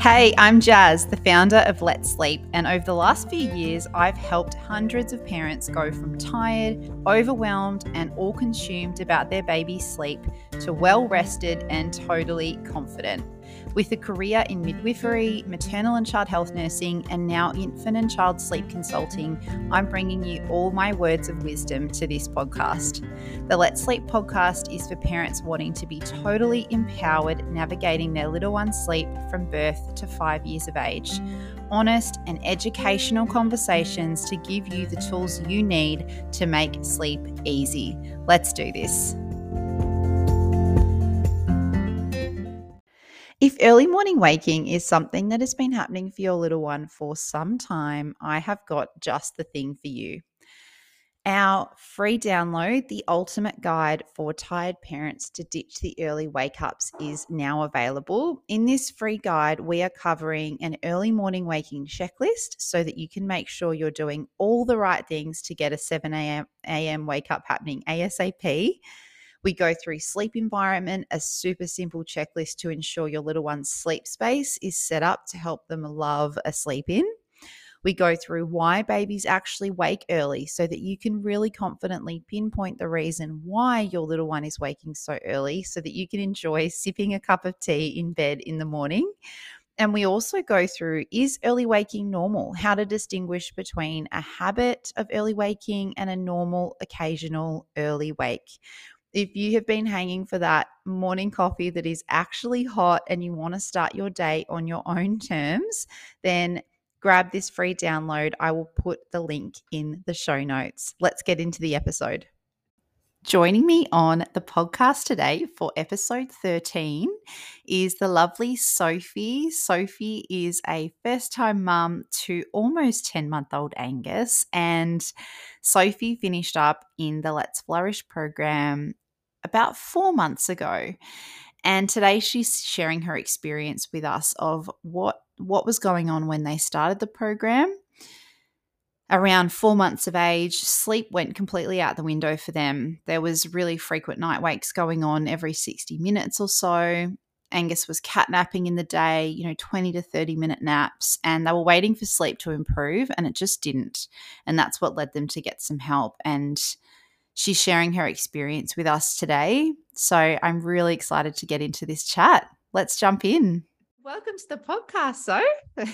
Hey, I'm Jazz, the founder of Let's Sleep, and over the last few years, I've helped hundreds of parents go from tired, overwhelmed, and all consumed about their baby's sleep to well rested and totally confident. With a career in midwifery, maternal and child health nursing, and now infant and child sleep consulting, I'm bringing you all my words of wisdom to this podcast. The Let's Sleep podcast is for parents wanting to be totally empowered navigating their little one's sleep from birth to five years of age. Honest and educational conversations to give you the tools you need to make sleep easy. Let's do this. If early morning waking is something that has been happening for your little one for some time, I have got just the thing for you. Our free download, The Ultimate Guide for Tired Parents to Ditch the Early Wake Ups, is now available. In this free guide, we are covering an early morning waking checklist so that you can make sure you're doing all the right things to get a 7 a.m. wake up happening ASAP we go through sleep environment, a super simple checklist to ensure your little one's sleep space is set up to help them love a sleep in. We go through why babies actually wake early so that you can really confidently pinpoint the reason why your little one is waking so early so that you can enjoy sipping a cup of tea in bed in the morning. And we also go through is early waking normal? How to distinguish between a habit of early waking and a normal, occasional early wake if you have been hanging for that morning coffee that is actually hot and you want to start your day on your own terms, then grab this free download. I will put the link in the show notes. Let's get into the episode. Joining me on the podcast today for episode 13 is the lovely Sophie. Sophie is a first time mum to almost 10 month old Angus, and Sophie finished up in the Let's Flourish program about four months ago. And today she's sharing her experience with us of what what was going on when they started the program. Around four months of age, sleep went completely out the window for them. There was really frequent night wakes going on every 60 minutes or so. Angus was catnapping in the day, you know, 20 to 30 minute naps, and they were waiting for sleep to improve, and it just didn't. And that's what led them to get some help. And She's sharing her experience with us today. So I'm really excited to get into this chat. Let's jump in. Welcome to the podcast, So.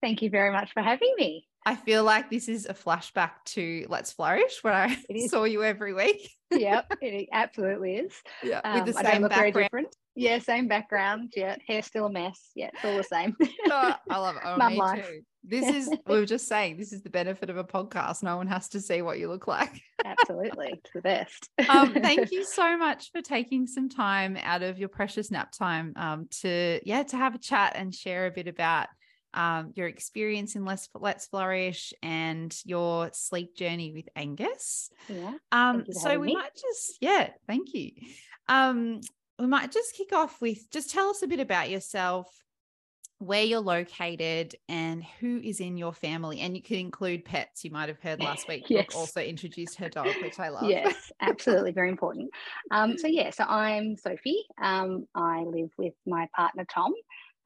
Thank you very much for having me. I feel like this is a flashback to Let's Flourish, where I saw you every week. yep, it absolutely is. Yeah, um, with the same background. Yeah, same background. Yeah, hair still a mess. Yeah, it's all the same. oh, I love it. Oh, Mum life. too. This is we were just saying this is the benefit of a podcast. No one has to see what you look like. Absolutely, it's the best. um, thank you so much for taking some time out of your precious nap time um, to yeah to have a chat and share a bit about um, your experience in Let's Let's Flourish and your sleep journey with Angus. Yeah. Um, so we me. might just yeah, thank you. Um, we might just kick off with just tell us a bit about yourself where you're located and who is in your family. And you could include pets. You might have heard last week, yes. also introduced her dog, which I love. Yes, absolutely. Very important. Um, so, yeah, so I'm Sophie. Um, I live with my partner, Tom,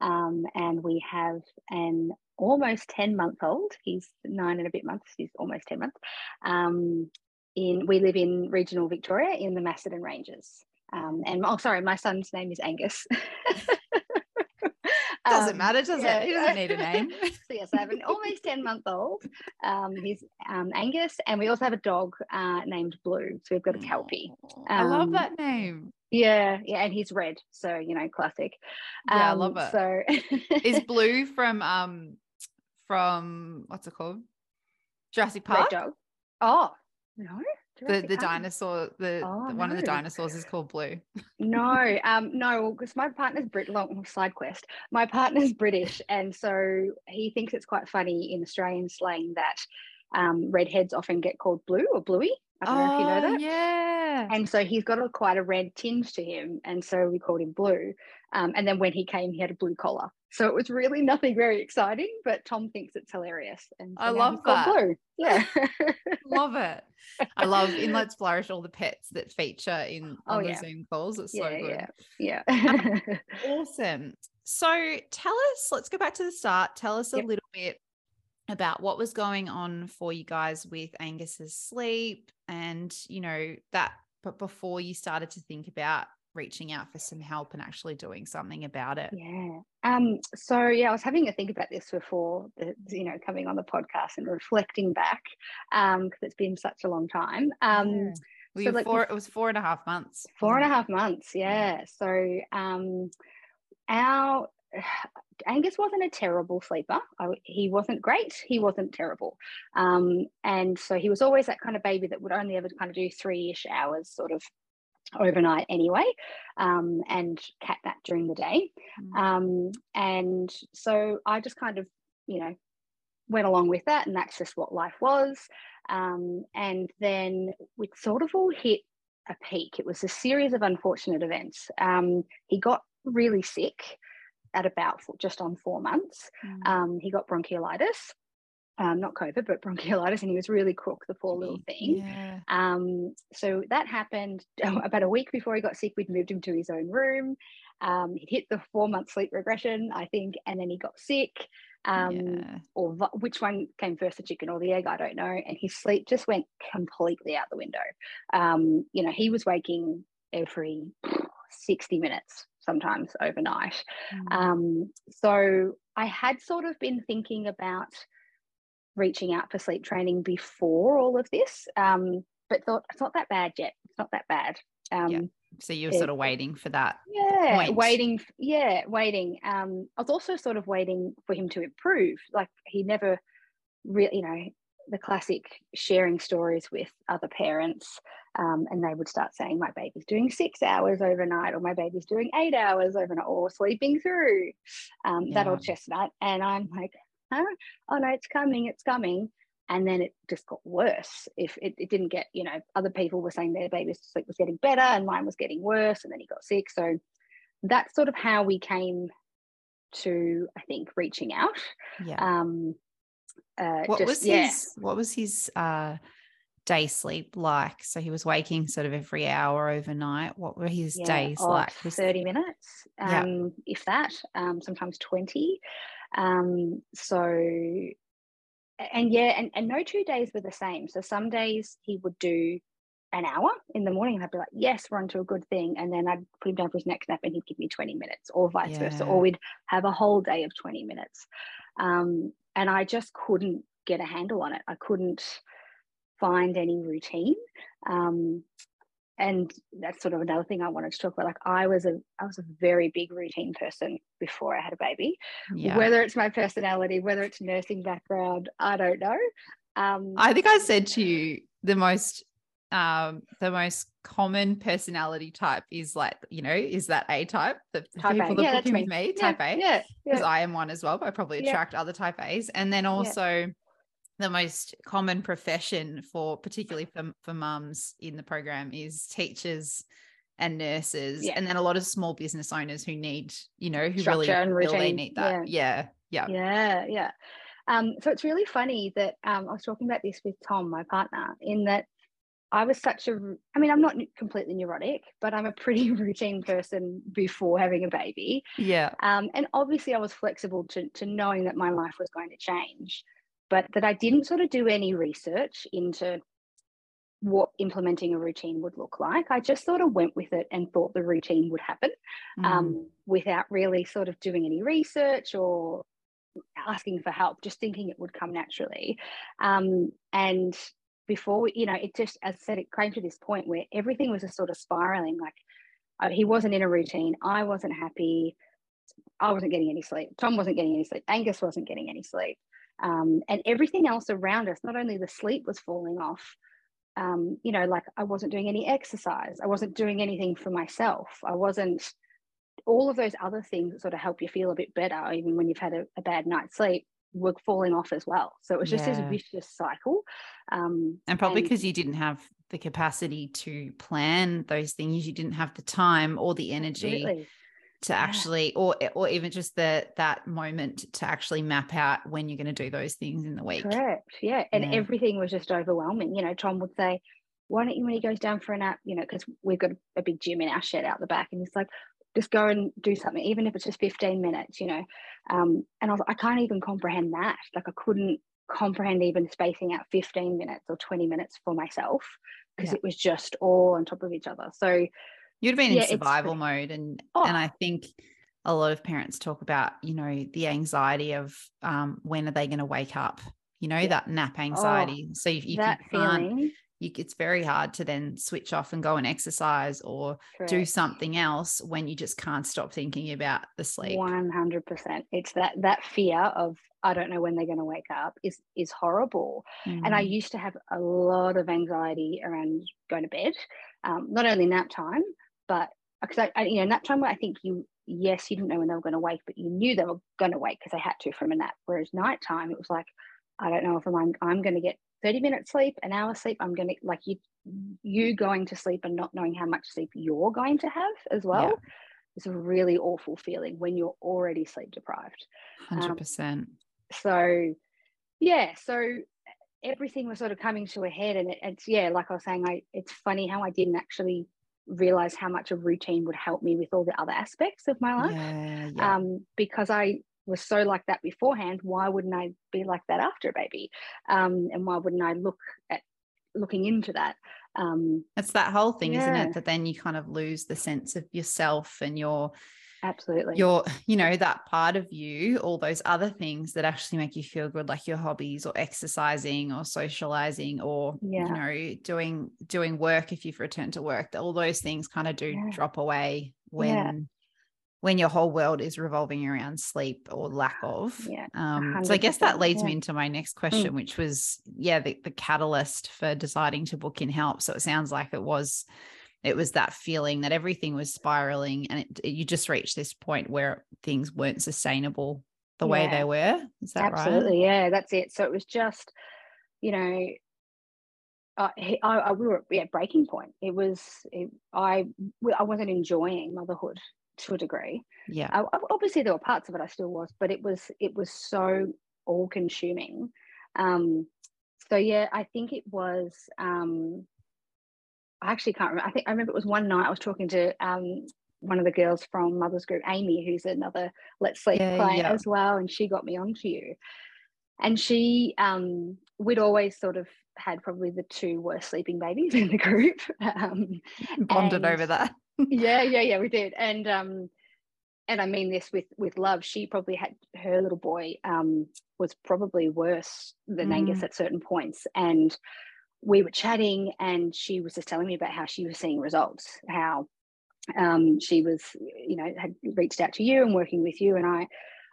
um, and we have an almost 10 month old. He's nine and a bit months. He's almost 10 months. Um, in, we live in regional Victoria in the Macedon Ranges. Um, and oh, sorry, my son's name is Angus. Doesn't um, matter, does yeah. it? He doesn't need a name. so yes, I have an almost 10 month old. Um, he's um, Angus, and we also have a dog uh, named Blue. So we've got a Kelpie. I love um, that name. Yeah, yeah, and he's red, so you know, classic. Yeah, I love um, it. So is Blue from um from what's it called? Jurassic Park. Red dog. Oh no, the the dinosaur the, oh, the one no. of the dinosaurs is called blue. No um no because my partner's brit long side quest. My partner's british and so he thinks it's quite funny in australian slang that um, redheads often get called blue or bluey I don't oh, know if you know that. Yeah. And so he's got a quite a red tinge to him. And so we called him Blue. Um, and then when he came, he had a blue collar. So it was really nothing very exciting, but Tom thinks it's hilarious. And so I love that. Blue. Yeah. love it. I love in Let's Flourish all the pets that feature in oh, on yeah. the Zoom calls. It's yeah, so good. Yeah. Yeah. awesome. So tell us, let's go back to the start. Tell us yep. a little bit about what was going on for you guys with Angus's sleep and, you know, that but before you started to think about reaching out for some help and actually doing something about it. Yeah. Um so yeah, I was having a think about this before the, you know coming on the podcast and reflecting back um because it's been such a long time. Um yeah. so like four, it was four and a half months. Four and a half months, yeah. yeah. So um our Angus wasn't a terrible sleeper. I, he wasn't great. He wasn't terrible. Um, and so he was always that kind of baby that would only ever kind of do three ish hours sort of overnight anyway um, and cat nap during the day. Mm. Um, and so I just kind of, you know, went along with that. And that's just what life was. Um, and then we sort of all hit a peak. It was a series of unfortunate events. Um, he got really sick at about just on four months. Mm. Um, he got bronchiolitis. Um, not COVID, but bronchiolitis, and he was really crook, the poor little thing. Yeah. Um, so that happened about a week before he got sick. We'd moved him to his own room. Um, he'd hit the four month sleep regression, I think, and then he got sick. Um, yeah. Or which one came first, the chicken or the egg? I don't know. And his sleep just went completely out the window. Um, you know, he was waking every 60 minutes sometimes overnight. Mm. Um, so I had sort of been thinking about reaching out for sleep training before all of this, um, but thought it's not that bad yet. It's not that bad. Um, yeah. So you were it, sort of waiting for that. Yeah, point. waiting. Yeah, waiting. Um, I was also sort of waiting for him to improve. Like he never really, you know, the classic sharing stories with other parents. Um, and they would start saying, My baby's doing six hours overnight, or my baby's doing eight hours overnight, or sleeping through um, yeah. that old chestnut. And I'm like, huh? Oh no, it's coming, it's coming. And then it just got worse. If it, it didn't get, you know, other people were saying their baby's sleep was getting better and mine was getting worse, and then he got sick. So that's sort of how we came to, I think, reaching out. Yeah. Um, uh, what just, was yeah. his what was his uh day sleep like so he was waking sort of every hour overnight what were his yeah, days like 30 minutes um yeah. if that um sometimes 20 um so and yeah and, and no two days were the same so some days he would do an hour in the morning and I'd be like, yes, we're onto a good thing. And then I'd put him down for his next nap and he'd give me 20 minutes or vice yeah. versa. Or we'd have a whole day of 20 minutes. Um, and I just couldn't get a handle on it. I couldn't find any routine. Um, and that's sort of another thing I wanted to talk about. Like I was a I was a very big routine person before I had a baby. Yeah. Whether it's my personality, whether it's nursing background, I don't know. Um, I think I said to you the most um, the most common personality type is like, you know, is that A type? The type people a. that yeah, book with me, type yeah, A. Yeah. Because yeah. I am one as well, but I probably attract other type A's. And then also the most common profession for particularly for, for mums in the program is teachers and nurses and then a lot of small business owners who need you know who Structure really they need that yeah yeah yeah yeah um, so it's really funny that um, I was talking about this with Tom, my partner, in that I was such a, I mean, I'm not completely neurotic, but I'm a pretty routine person before having a baby. Yeah. Um, and obviously, I was flexible to, to knowing that my life was going to change, but that I didn't sort of do any research into what implementing a routine would look like. I just sort of went with it and thought the routine would happen mm. um, without really sort of doing any research or asking for help, just thinking it would come naturally. Um, and before we, you know, it just, as I said, it came to this point where everything was just sort of spiraling. Like uh, he wasn't in a routine. I wasn't happy. I wasn't getting any sleep. Tom wasn't getting any sleep. Angus wasn't getting any sleep. Um, and everything else around us, not only the sleep was falling off, um, you know, like I wasn't doing any exercise. I wasn't doing anything for myself. I wasn't all of those other things that sort of help you feel a bit better, even when you've had a, a bad night's sleep were falling off as well. So it was just yeah. this vicious cycle. Um, and probably because you didn't have the capacity to plan those things, you didn't have the time or the energy absolutely. to yeah. actually, or or even just the that moment to actually map out when you're going to do those things in the week. Correct. Yeah, and yeah. everything was just overwhelming. You know, Tom would say, "Why don't you when he goes down for a nap?" You know, because we've got a big gym in our shed out the back, and he's like, just go and do something, even if it's just 15 minutes, you know. Um, and I was I can't even comprehend that. Like I couldn't comprehend even spacing out 15 minutes or 20 minutes for myself because yeah. it was just all on top of each other. So you'd have been yeah, in survival mode and oh. and I think a lot of parents talk about, you know, the anxiety of um, when are they going to wake up? You know, yeah. that nap anxiety. Oh, so if, if you can't feeling you, it's very hard to then switch off and go and exercise or Correct. do something else when you just can't stop thinking about the sleep 100% it's that that fear of i don't know when they're going to wake up is is horrible mm. and i mm. used to have a lot of anxiety around going to bed um, not only nap time but because I, I, you know nap time i think you yes you didn't know when they were going to wake but you knew they were going to wake because they had to from a nap whereas nighttime it was like i don't know if i'm, I'm going to get 30 minutes sleep, an hour sleep, I'm going to like you you going to sleep and not knowing how much sleep you're going to have as well. Yeah. It's a really awful feeling when you're already sleep deprived. 100%. Um, so, yeah, so everything was sort of coming to a head and it, it's yeah like i was saying i it's funny how i didn't actually realize how much a routine would help me with all the other aspects of my life yeah, yeah. um because i was so like that beforehand, why wouldn't I be like that after a baby? Um, and why wouldn't I look at looking into that? Um, it's that whole thing, yeah. isn't it? That then you kind of lose the sense of yourself and your absolutely your you know that part of you all those other things that actually make you feel good like your hobbies or exercising or socializing or yeah. you know doing doing work if you've returned to work all those things kind of do yeah. drop away when when your whole world is revolving around sleep or lack of. Yeah. Um, so I guess that leads yeah. me into my next question, mm. which was, yeah, the, the catalyst for deciding to book in help. So it sounds like it was, it was that feeling that everything was spiraling and it, it, you just reached this point where things weren't sustainable the yeah. way they were. Is that Absolutely, right? Absolutely. Yeah, that's it. So it was just, you know, uh, I, I, we were at breaking point. It was it, I I wasn't enjoying motherhood to a degree. Yeah. Uh, obviously, there were parts of it I still was, but it was it was so all consuming. Um, so yeah, I think it was. Um, I actually can't remember. I think I remember it was one night I was talking to um, one of the girls from Mother's Group, Amy, who's another Let's Sleep yeah, client yeah. as well, and she got me onto you. And she, um, we'd always sort of had probably the two worst sleeping babies in the group. Um, Bonded over that yeah, yeah, yeah, we did. And um and I mean this with with love, she probably had her little boy um was probably worse than mm. Angus at certain points. And we were chatting and she was just telling me about how she was seeing results, how um she was, you know, had reached out to you and working with you. And I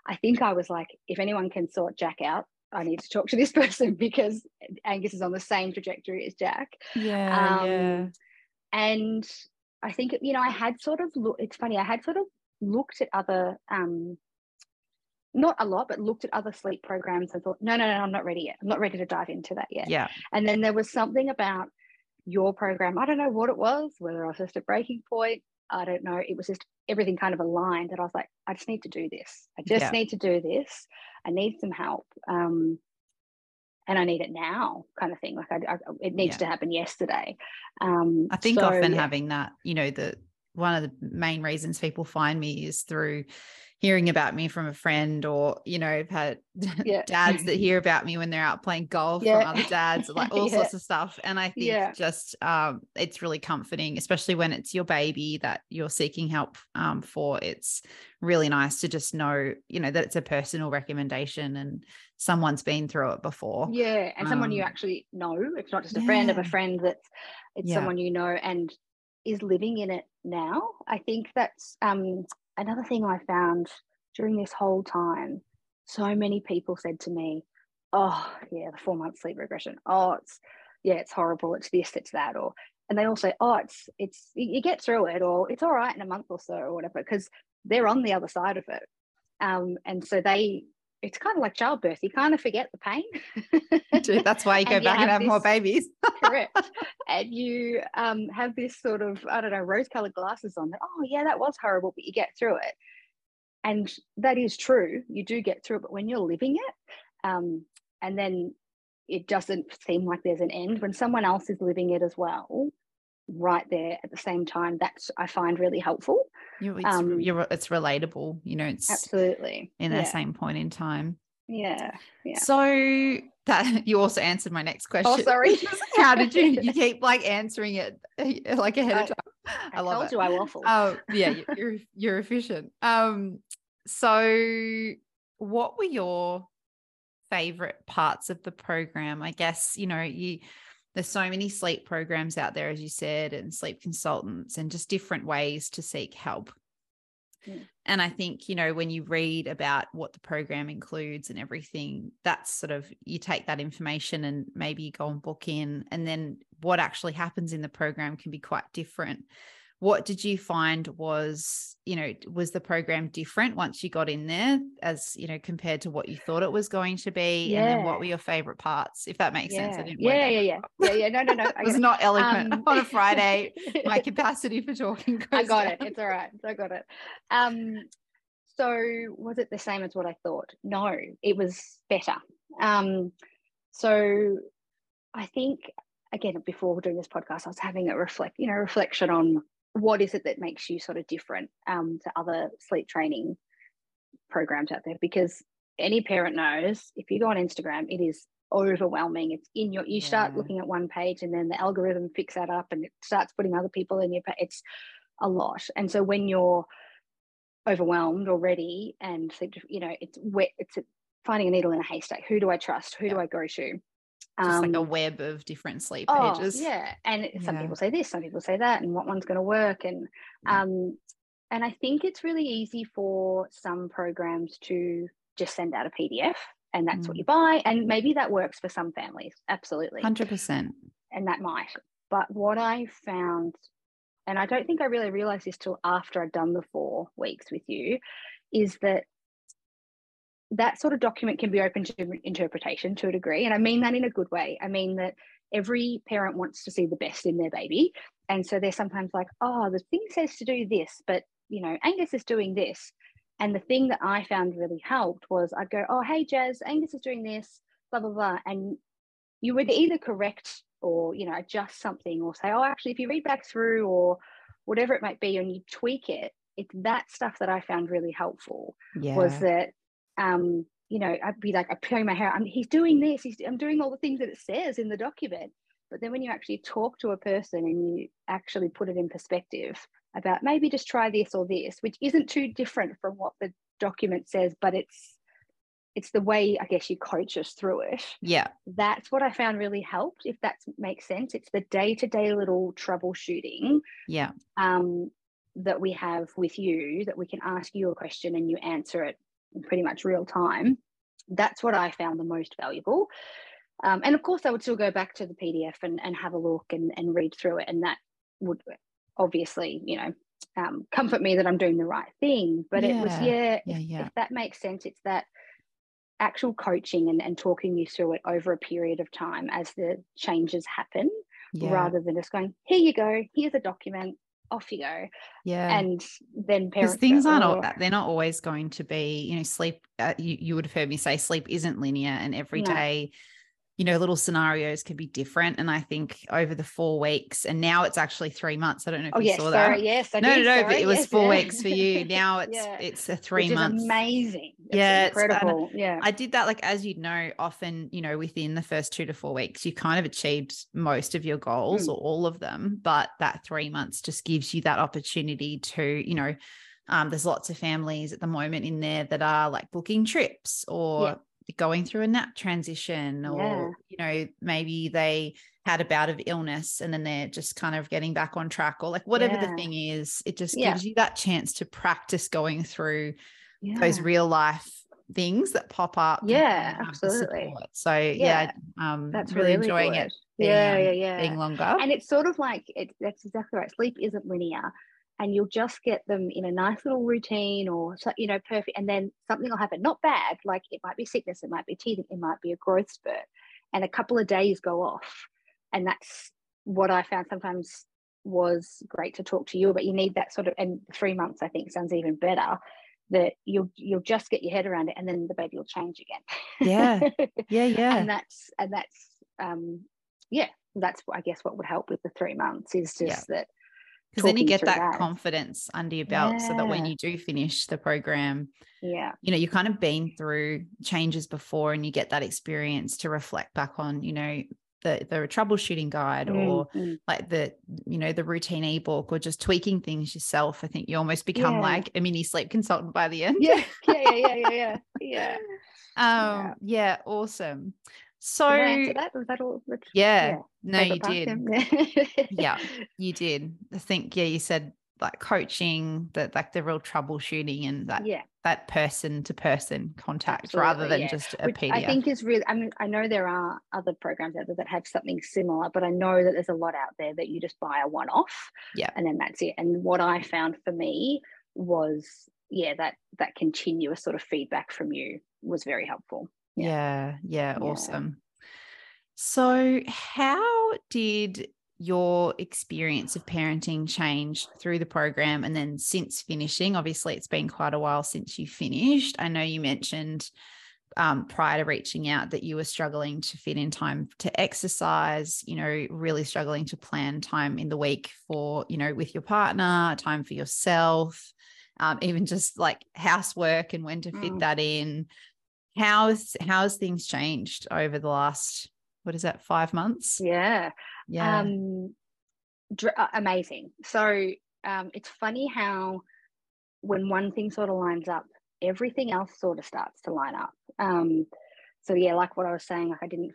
I think I was like, if anyone can sort Jack out, I need to talk to this person because Angus is on the same trajectory as Jack. Yeah. Um, yeah. And I think you know I had sort of look. It's funny. I had sort of looked at other, um, not a lot, but looked at other sleep programs and thought, no, no, no, I'm not ready yet. I'm not ready to dive into that yet. Yeah. And then there was something about your program. I don't know what it was. Whether I was just a breaking point. I don't know. It was just everything kind of aligned that I was like, I just need to do this. I just yeah. need to do this. I need some help. Um, and I need it now, kind of thing. Like I, I it needs yeah. to happen yesterday. Um, I think so, often yeah. having that, you know, the one of the main reasons people find me is through hearing about me from a friend or you know i've had yeah. dads that hear about me when they're out playing golf yeah. from other dads like all yeah. sorts of stuff and i think just um, it's really comforting especially when it's your baby that you're seeking help um, for it's really nice to just know you know that it's a personal recommendation and someone's been through it before yeah and um, someone you um, actually know it's not just a friend of a friend that's it's someone you know and is living in it now i think that's um another thing I found during this whole time, so many people said to me, Oh, yeah, the four month sleep regression. Oh, it's yeah, it's horrible. It's this, it's that, or and they all say, Oh, it's it's you get through it, or it's all right in a month or so, or whatever, because they're on the other side of it. Um, and so they it's kind of like childbirth. You kind of forget the pain. That's why you go and back you and have this, more babies. correct. And you um, have this sort of, I don't know, rose colored glasses on that. Oh, yeah, that was horrible, but you get through it. And that is true. You do get through it. But when you're living it, um, and then it doesn't seem like there's an end, when someone else is living it as well, right there at the same time that's i find really helpful. You, it's, um, you're, it's relatable you know it's absolutely in the same point in time. Yeah yeah. So that you also answered my next oh, question oh sorry how did you you keep like answering it like ahead I, of time? I, I love told it. you i waffle oh yeah you're you're efficient. Um so what were your favorite parts of the program? I guess you know you there's so many sleep programs out there as you said and sleep consultants and just different ways to seek help mm. and i think you know when you read about what the program includes and everything that's sort of you take that information and maybe you go and book in and then what actually happens in the program can be quite different what did you find was you know was the program different once you got in there as you know compared to what you thought it was going to be? Yeah. and then what were your favorite parts if that makes yeah. sense? I didn't yeah yeah yeah. yeah yeah. No no no. It was not eloquent um, on a friday. My capacity for talking i got down. it it's all right. I got it. Um so was it the same as what i thought? No it was better. Um so i think again before doing this podcast i was having a reflect you know reflection on what is it that makes you sort of different um, to other sleep training programs out there? Because any parent knows if you go on Instagram, it is overwhelming. It's in your, you start looking at one page and then the algorithm picks that up and it starts putting other people in your, it's a lot. And so when you're overwhelmed already and you know, it's wet, it's finding a needle in a haystack. Who do I trust? Who yeah. do I go to? Just like a um, web of different sleep oh, pages. Yeah. And some yeah. people say this, some people say that, and what one's going to work. And um, and I think it's really easy for some programs to just send out a PDF and that's mm. what you buy. And maybe that works for some families. Absolutely. 100%. And that might. But what I found, and I don't think I really realized this till after I'd done the four weeks with you, is that that sort of document can be open to interpretation to a degree. And I mean that in a good way. I mean that every parent wants to see the best in their baby. And so they're sometimes like, oh, the thing says to do this, but you know, Angus is doing this. And the thing that I found really helped was I'd go, oh, hey, Jazz, Angus is doing this, blah, blah, blah. And you would either correct or, you know, adjust something or say, oh, actually, if you read back through or whatever it might be and you tweak it, it's that stuff that I found really helpful yeah. was that um, you know, I'd be like, I'm pulling my hair. I'm, he's doing this. He's, I'm doing all the things that it says in the document. But then when you actually talk to a person and you actually put it in perspective about maybe just try this or this, which isn't too different from what the document says, but it's it's the way I guess you coach us through it. Yeah. That's what I found really helped, if that makes sense. It's the day-to-day little troubleshooting. Yeah. Um, that we have with you that we can ask you a question and you answer it pretty much real time. That's what I found the most valuable. Um, and of course, I would still go back to the PDF and, and have a look and, and read through it. And that would obviously, you know, um, comfort me that I'm doing the right thing. But yeah. it was, yeah, yeah, yeah, if that makes sense, it's that actual coaching and, and talking you through it over a period of time as the changes happen yeah. rather than just going, here you go, here's a document, off you go. Yeah. And then parents. things aren't, oh. they're not always going to be, you know, sleep, uh, you, you would have heard me say sleep isn't linear and every no. day you know, little scenarios can be different. And I think over the four weeks, and now it's actually three months. I don't know if oh, you yes, saw sorry, that. Yes, I no, did, no, no, sorry, but it was yes, four yeah. weeks for you. Now it's yeah. it's a three Which months. amazing. It's yeah, incredible. It's, yeah, I did that like as you know, often you know within the first two to four weeks, you kind of achieved most of your goals mm. or all of them, but that three months just gives you that opportunity to you know. Um, there's lots of families at the moment in there that are like booking trips or yeah going through a nap transition or yeah. you know maybe they had a bout of illness and then they're just kind of getting back on track or like whatever yeah. the thing is it just yeah. gives you that chance to practice going through those real life things that pop up yeah absolutely so yeah, um that's really, really enjoying good. it being, yeah um, yeah yeah being longer and it's sort of like it, that's exactly right sleep isn't linear and you'll just get them in a nice little routine or you know perfect and then something will happen not bad like it might be sickness it might be teething it might be a growth spurt and a couple of days go off. And that's what i found sometimes was great to talk to you about. You need that sort of and three months i think sounds even better that you'll you'll just get your head around it and then the baby will change again. Yeah. Yeah yeah. And that's and that's um yeah that's I guess what would help with the three months is just yeah. that because then you get that, that, confidence under your belt yeah. so that when you do finish the program yeah. you know you've kind of been through changes before and you get that experience to reflect back on you know the the troubleshooting guide or mm. like the you know the routine ebook or just tweaking things yourself. I think you almost become yeah. like a mini sleep consultant by the end. Yeah. Yeah yeah yeah yeah yeah. Um yeah, yeah awesome so that? Was that all? Which, yeah, yeah, no, you did. yeah, you did. I think yeah, you said like coaching, that like the real troubleshooting and that yeah. that person to person contact Absolutely, rather than yeah. just a Which PDF. I think is really. I mean, I know there are other programs out there that have something similar, but I know that there's a lot out there that you just buy a one off, yeah, and then that's it. And what I found for me was yeah that that continuous sort of feedback from you was very helpful yeah. yeah, yeah, awesome. So, how did your experience of parenting change through the program and then since finishing? Obviously, it's been quite a while since you finished. I know you mentioned um, prior to reaching out that you were struggling to fit in time to exercise, you know, really struggling to plan time in the week for, you know, with your partner, time for yourself, um, even just like housework and when to fit mm. that in how's how's things changed over the last what is that five months? Yeah. Yeah. Um dr- uh, amazing. So um it's funny how when one thing sort of lines up everything else sort of starts to line up. Um so yeah like what i was saying like i didn't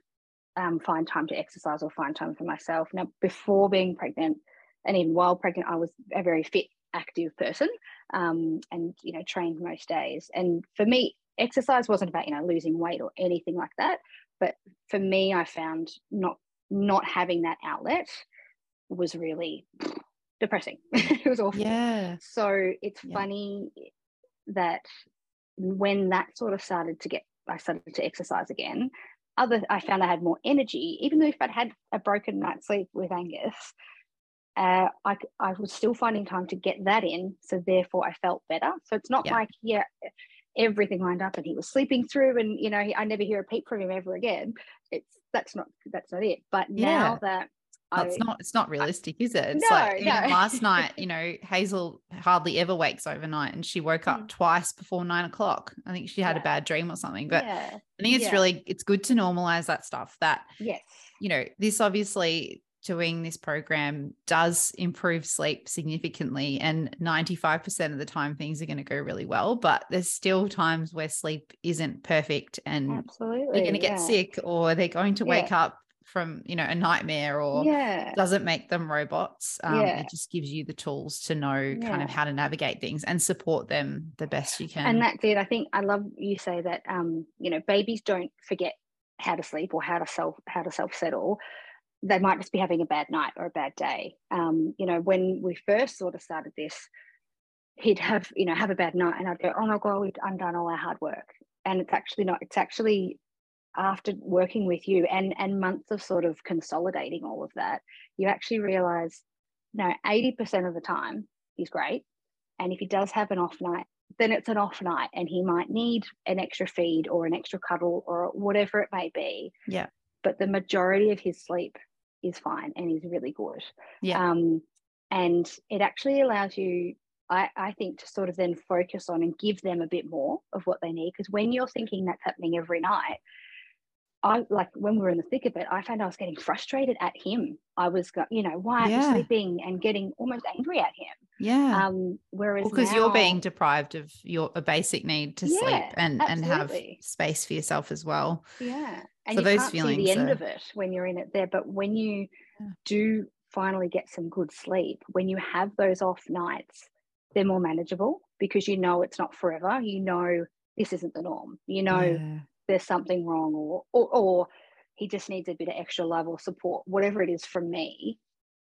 um, find time to exercise or find time for myself. Now before being pregnant and even while pregnant i was a very fit active person um, and you know trained most days. And for me exercise wasn't about you know losing weight or anything like that but for me i found not not having that outlet was really depressing it was awful yeah so it's yeah. funny that when that sort of started to get i started to exercise again other i found i had more energy even though if i'd had a broken night's sleep with angus uh, I, I was still finding time to get that in. So therefore, I felt better. So it's not yeah. like, yeah, everything lined up and he was sleeping through and you know he, i never hear a peep from him ever again it's that's not that's not it but yeah. now that it's not it's not realistic is it it's no, like no. last night you know hazel hardly ever wakes overnight and she woke up mm. twice before nine o'clock i think she had yeah. a bad dream or something but yeah. i think it's really it's good to normalize that stuff that yes you know this obviously doing this program does improve sleep significantly and 95% of the time things are going to go really well but there's still times where sleep isn't perfect and Absolutely, they're going to get yeah. sick or they're going to wake yeah. up from you know a nightmare or yeah. doesn't make them robots um, yeah. it just gives you the tools to know yeah. kind of how to navigate things and support them the best you can and that's it i think i love you say that um you know babies don't forget how to sleep or how to self how to self settle they might just be having a bad night or a bad day. Um, you know, when we first sort of started this, he'd have, you know, have a bad night and I'd go, oh my God, we've undone all our hard work. And it's actually not, it's actually after working with you and and months of sort of consolidating all of that, you actually realize no, 80% of the time he's great. And if he does have an off night, then it's an off night and he might need an extra feed or an extra cuddle or whatever it may be. Yeah. But the majority of his sleep is fine and is really good. Yeah. Um, and it actually allows you, I, I think, to sort of then focus on and give them a bit more of what they need. Because when you're thinking that's happening every night, I like when we were in the thick of it, I found I was getting frustrated at him. I was, you know, why yeah. are you sleeping and getting almost angry at him. Yeah. Um, whereas because well, you're being deprived of your a basic need to yeah, sleep and absolutely. and have space for yourself as well. Yeah. And so you those can't feelings see the end are... of it when you're in it there. But when you yeah. do finally get some good sleep, when you have those off nights, they're more manageable because you know it's not forever. You know this isn't the norm. You know yeah. There's something wrong or, or or he just needs a bit of extra love or support, whatever it is from me,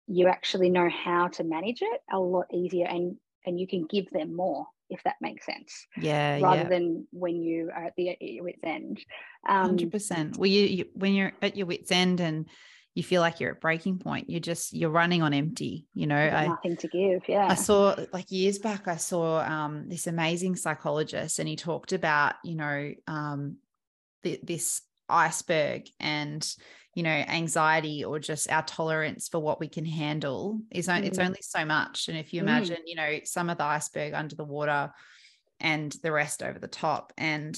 you actually know how to manage it a lot easier and and you can give them more if that makes sense. Yeah. Rather yeah. than when you are at the at your wits end. Hundred um, percent. Well, you, you when you're at your wits end and you feel like you're at breaking point, you're just you're running on empty. You know, I, nothing to give. Yeah. I saw like years back. I saw um, this amazing psychologist, and he talked about you know um, the, this iceberg and you know anxiety or just our tolerance for what we can handle is mm. it's only so much and if you mm. imagine mm. you know some of the iceberg under the water and the rest over the top and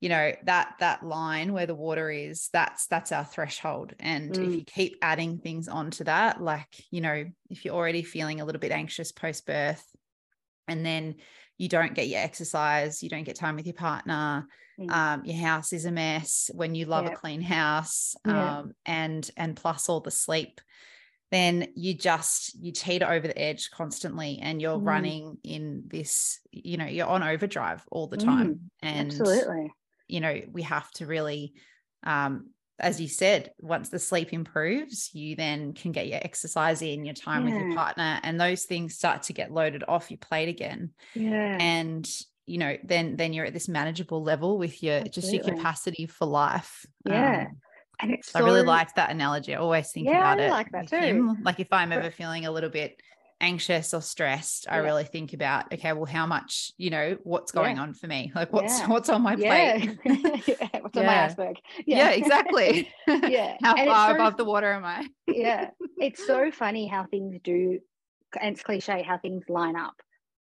you know that that line where the water is that's that's our threshold and mm. if you keep adding things onto that like you know if you're already feeling a little bit anxious post birth and then you don't get your exercise you don't get time with your partner mm. um, your house is a mess when you love yep. a clean house um, and and plus all the sleep then you just you teeter over the edge constantly and you're mm. running in this you know you're on overdrive all the time mm. and absolutely you know we have to really um as you said once the sleep improves you then can get your exercise in your time yeah. with your partner and those things start to get loaded off your plate again yeah and you know then then you're at this manageable level with your Absolutely. just your capacity for life yeah um, and it's so, I really like that analogy. I always think yeah, about I it. like that too. Him. Like if I'm ever feeling a little bit anxious or stressed, yeah. I really think about, okay, well, how much, you know, what's going yeah. on for me? Like what's what's on my plate? what's on my iceberg? Yeah, exactly. yeah. how and far so, above the water am I? yeah. It's so funny how things do, and it's cliche how things line up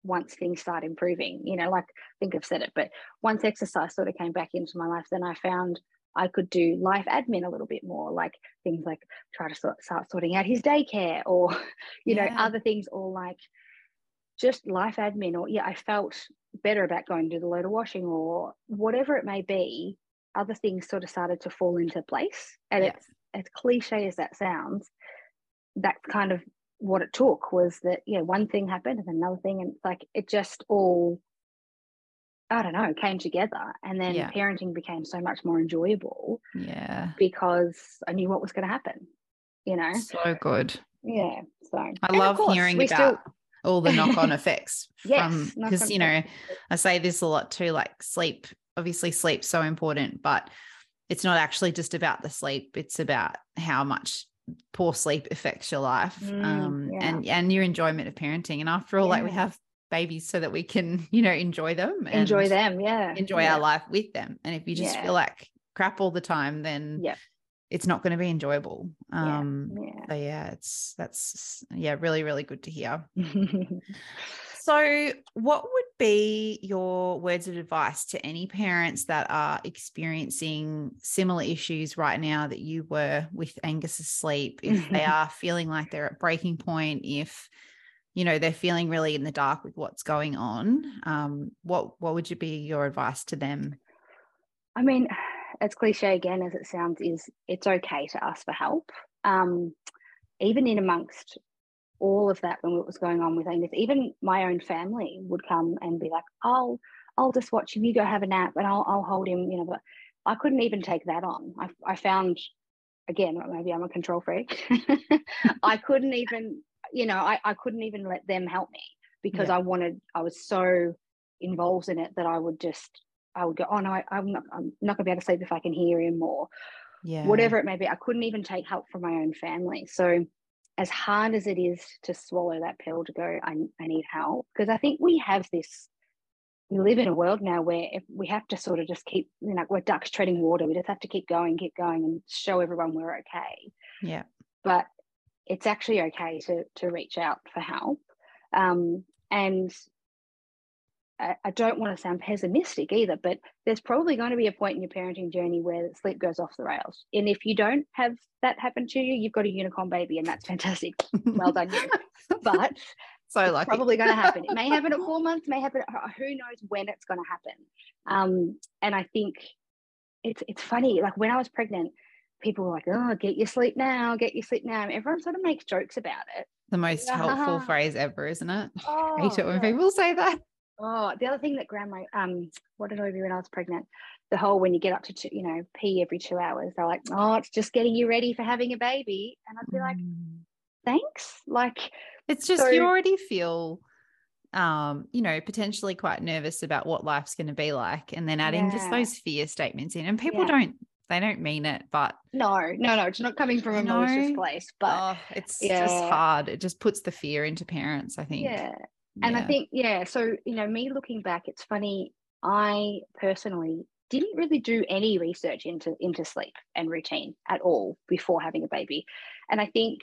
once things start improving. You know, like I think I've said it, but once exercise sort of came back into my life, then I found I could do life admin a little bit more, like things like try to sort, start sorting out his daycare or, you yeah. know, other things, or like just life admin. Or, yeah, I felt better about going to do the load of washing or whatever it may be. Other things sort of started to fall into place. And yeah. it's as cliche as that sounds, that kind of what it took was that, yeah, one thing happened and another thing. And like it just all I don't know, came together. And then yeah. parenting became so much more enjoyable. Yeah. Because I knew what was going to happen, you know? So good. Yeah. So I love course, hearing about still... all the knock on effects from, because, you know, I say this a lot too like sleep, obviously, sleep's so important, but it's not actually just about the sleep, it's about how much poor sleep affects your life mm, um, yeah. and and your enjoyment of parenting and after all yeah. like we have babies so that we can, you know, enjoy them. enjoy them. Yeah. Enjoy yeah. our life with them. And if you just feel like crap all the time, then yeah. it's not going to be enjoyable. Um, yeah. So yeah, it's that's yeah, really, really good to hear. so, what would be your words of advice to any parents that are experiencing similar issues right now that you were with Angus's sleep? If they are feeling like they're at breaking point, if you know they're feeling really in the dark with what's going on um, what what would you be your advice to them i mean as cliche again as it sounds is it's okay to ask for help um, even in amongst all of that when what was going on with Angus, even my own family would come and be like, "I'll, I'll just watch him. You go have a nap, and I'll, I'll hold him." You know, but I couldn't even take that on. I, I found, again, maybe I'm a control freak. I couldn't even you know, I, I couldn't even let them help me because yeah. I wanted, I was so involved in it that I would just, I would go, oh no, I, am not, I'm not gonna be able to sleep if I can hear him or yeah. whatever it may be. I couldn't even take help from my own family. So as hard as it is to swallow that pill to go, I, I need help because I think we have this we live in a world now where we have to sort of just keep, you know, we're ducks treading water. We just have to keep going, keep going, and show everyone we're okay. Yeah. But it's actually okay to to reach out for help. Um, and I, I don't want to sound pessimistic either, but there's probably going to be a point in your parenting journey where sleep goes off the rails. And if you don't have that happen to you, you've got a unicorn baby, and that's fantastic. well done, you. But so lucky. probably going to happen. It may happen at four months, may happen. Who knows when it's going to happen? Um, and I think it's it's funny. Like when I was pregnant, people were like, oh, get your sleep now, get your sleep now. And everyone sort of makes jokes about it. The most yeah. helpful phrase ever, isn't it? Oh, I hate it when yeah. people say that. Oh, the other thing that grandma, um, what did I do when I was pregnant? The whole when you get up to, two, you know, pee every two hours, they're like, oh, it's just getting you ready for having a baby. And I'd be mm. like, thanks. Like, it's just so- you already feel um, you know, potentially quite nervous about what life's going to be like, and then adding yeah. just those fear statements in. And people yeah. don't they don't mean it, but no, no, no, it's not coming from a no. malicious place. But oh, it's yeah. just hard. It just puts the fear into parents, I think. Yeah. And yeah. I think, yeah, so you know, me looking back, it's funny. I personally didn't really do any research into into sleep and routine at all before having a baby and i think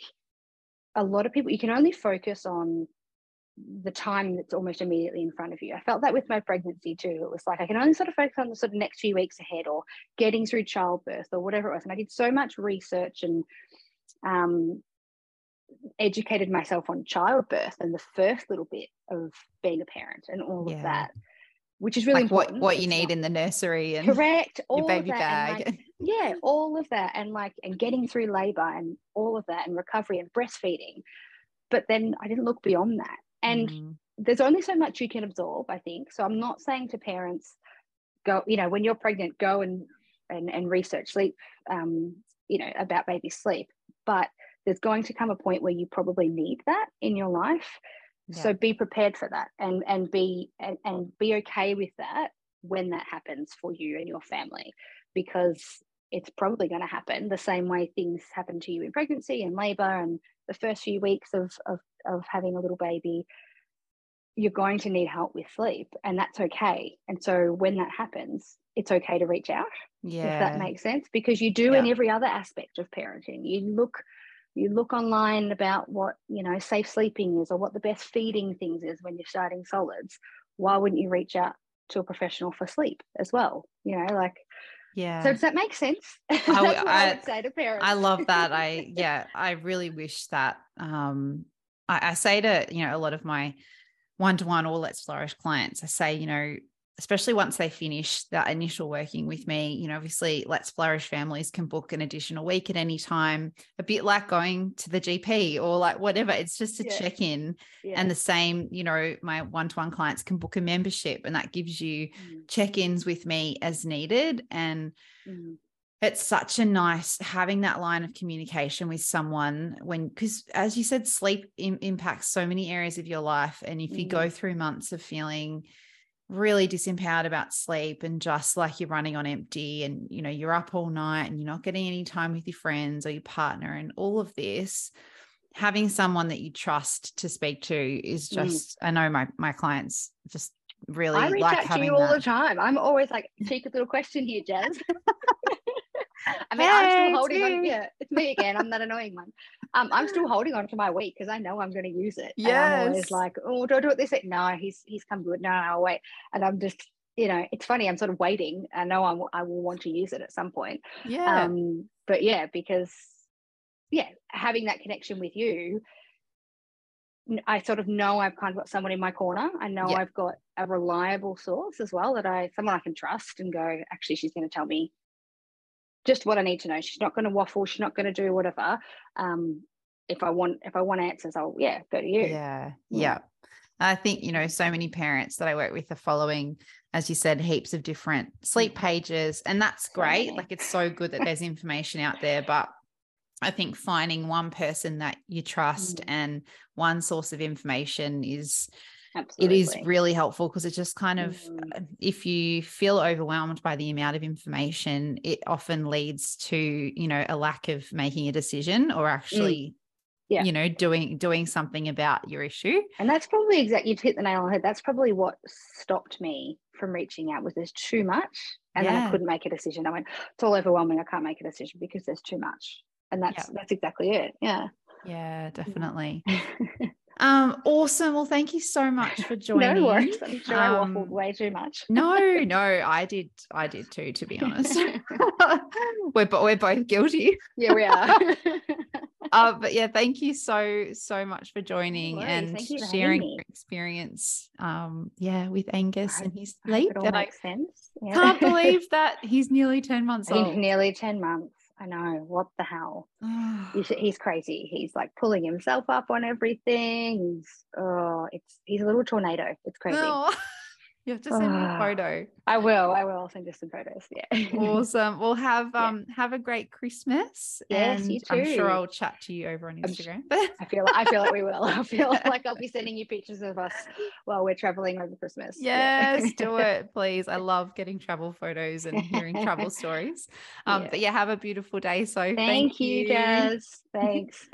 a lot of people you can only focus on the time that's almost immediately in front of you. I felt that with my pregnancy too. It was like I can only sort of focus on the sort of next few weeks ahead or getting through childbirth or whatever it was. And I did so much research and um, educated myself on childbirth and the first little bit of being a parent and all yeah. of that, which is really like important. What, what you need in the nursery and correct all your baby bag. Like, yeah, all of that and like and getting through labor and all of that and recovery and breastfeeding. But then I didn't look beyond that and mm. there's only so much you can absorb, I think. So I'm not saying to parents, go, you know, when you're pregnant, go and and, and research sleep, um, you know, about baby sleep. But there's going to come a point where you probably need that in your life. Yeah. So be prepared for that and and be and, and be okay with that when that happens for you and your family because it's probably going to happen the same way things happen to you in pregnancy and labor and the first few weeks of, of, of having a little baby, you're going to need help with sleep, and that's okay. And so when that happens, it's okay to reach out. Yeah. If that makes sense. Because you do yeah. in every other aspect of parenting. You look you look online about what you know safe sleeping is or what the best feeding things is when you're starting solids why wouldn't you reach out to a professional for sleep as well you know like yeah. So does that make sense? I, I, I, would say to parents. I love that. I yeah, I really wish that um I, I say to, you know, a lot of my one-to-one or let's flourish clients, I say, you know, especially once they finish that initial working with me, you know, obviously Let's Flourish families can book an additional week at any time, a bit like going to the GP or like whatever. It's just a yeah. check in. Yeah. And the same, you know, my one to one clients can book a membership and that gives you mm. check ins with me as needed. And mm. it's such a nice having that line of communication with someone when, because as you said, sleep Im- impacts so many areas of your life. And if mm. you go mm. through months of feeling, really disempowered about sleep and just like you're running on empty and you know you're up all night and you're not getting any time with your friends or your partner and all of this having someone that you trust to speak to is mm. just mm. i know my my clients just really I reach like out to you all that. the time i'm always like take a little question here jazz I mean, hey, I'm still holding on. Yeah, it's me again. I'm that annoying one. Um, I'm still holding on to my week because I know I'm going to use it. Yeah. I'm always like, oh, do I do it this way? No, he's he's come good. No, no, I'll wait. And I'm just, you know, it's funny. I'm sort of waiting. I know I'm, I will want to use it at some point. Yeah. Um, but yeah, because yeah, having that connection with you, I sort of know I've kind of got someone in my corner. I know yeah. I've got a reliable source as well that I someone I can trust and go, actually, she's going to tell me just what I need to know. She's not going to waffle. She's not going to do whatever. Um, if I want, if I want answers, I'll yeah, go to you. Yeah, yeah. I think you know so many parents that I work with are following, as you said, heaps of different sleep mm. pages, and that's great. Like it's so good that there's information out there, but I think finding one person that you trust mm. and one source of information is Absolutely. It is really helpful because it just kind of, mm. if you feel overwhelmed by the amount of information, it often leads to, you know, a lack of making a decision or mm. actually, mm. yeah. you know, doing doing something about your issue. And that's probably exactly you've hit the nail on the head. That's probably what stopped me from reaching out was there's too much, and yeah. then I couldn't make a decision. I went, it's all overwhelming. I can't make a decision because there's too much, and that's yeah. that's exactly it. Yeah. Yeah, definitely. Um, awesome. Well, thank you so much for joining. no worries. I'm sure um, I waffled way too much. no, no, I did. I did too, to be honest. we're, we're both guilty. Yeah, we are. uh, but yeah, thank you so, so much for joining and sharing your experience. Um, yeah, with Angus I, and his sleep. It all makes I sense. Yeah. Can't believe that he's nearly 10 months he's old. Nearly 10 months. I know. What the hell? he's, he's crazy. He's like pulling himself up on everything. He's oh, it's he's a little tornado. It's crazy. You have to send me a photo. I will. I will send you some photos. Yeah. awesome. We'll have um yeah. have a great Christmas. Yes, and you too. I'm sure I'll chat to you over on Instagram. I feel I feel like we will. I feel like I'll be sending you pictures of us while we're traveling over Christmas. Yes, yeah. do it, please. I love getting travel photos and hearing travel stories. Um, yeah. but yeah, have a beautiful day. So thank, thank you, you, Jazz. Thanks.